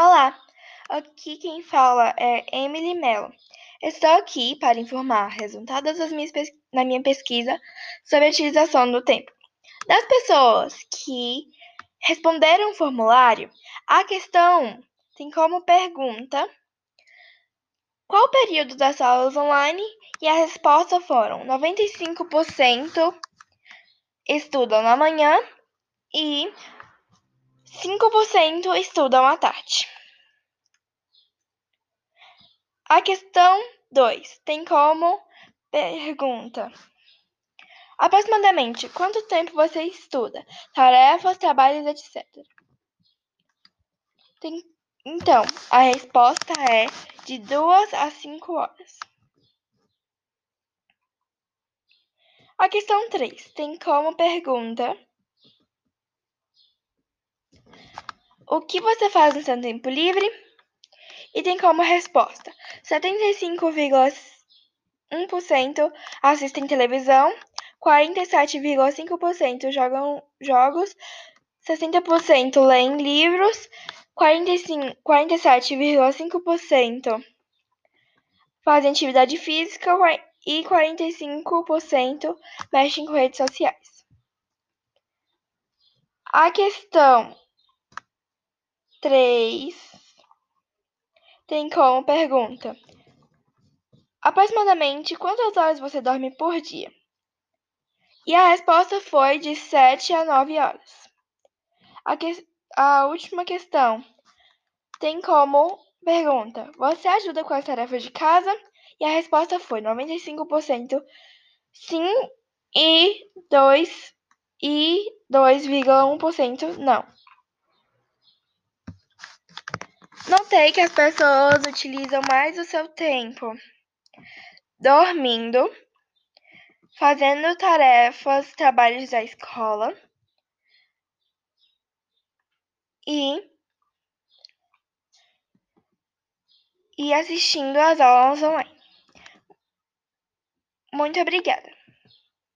Olá, aqui quem fala é Emily Mello. Estou aqui para informar resultados das minhas na minha pesquisa sobre a utilização do tempo. Das pessoas que responderam o formulário, a questão tem como pergunta qual o período das aulas online e a resposta foram 95% estudam na manhã e 5% estudam à tarde. A questão 2 tem como pergunta: Aproximadamente quanto tempo você estuda? Tarefas, trabalhos, etc. Tem, então, a resposta é de 2 a 5 horas. A questão 3 tem como pergunta: O que você faz no seu tempo livre? E tem como resposta: 75,1% assistem televisão, 47,5% jogam jogos, 60% leem livros, 47,5% fazem atividade física e 45% mexem com redes sociais. A questão 3 tem como pergunta: Aproximadamente quantas horas você dorme por dia? E a resposta foi de 7 a 9 horas. A, que... a última questão tem como pergunta: Você ajuda com as tarefas de casa? E a resposta foi 95% sim e 2 e 2,1% não. Notei que as pessoas utilizam mais o seu tempo dormindo, fazendo tarefas, trabalhos da escola e e assistindo às aulas online. Muito obrigada.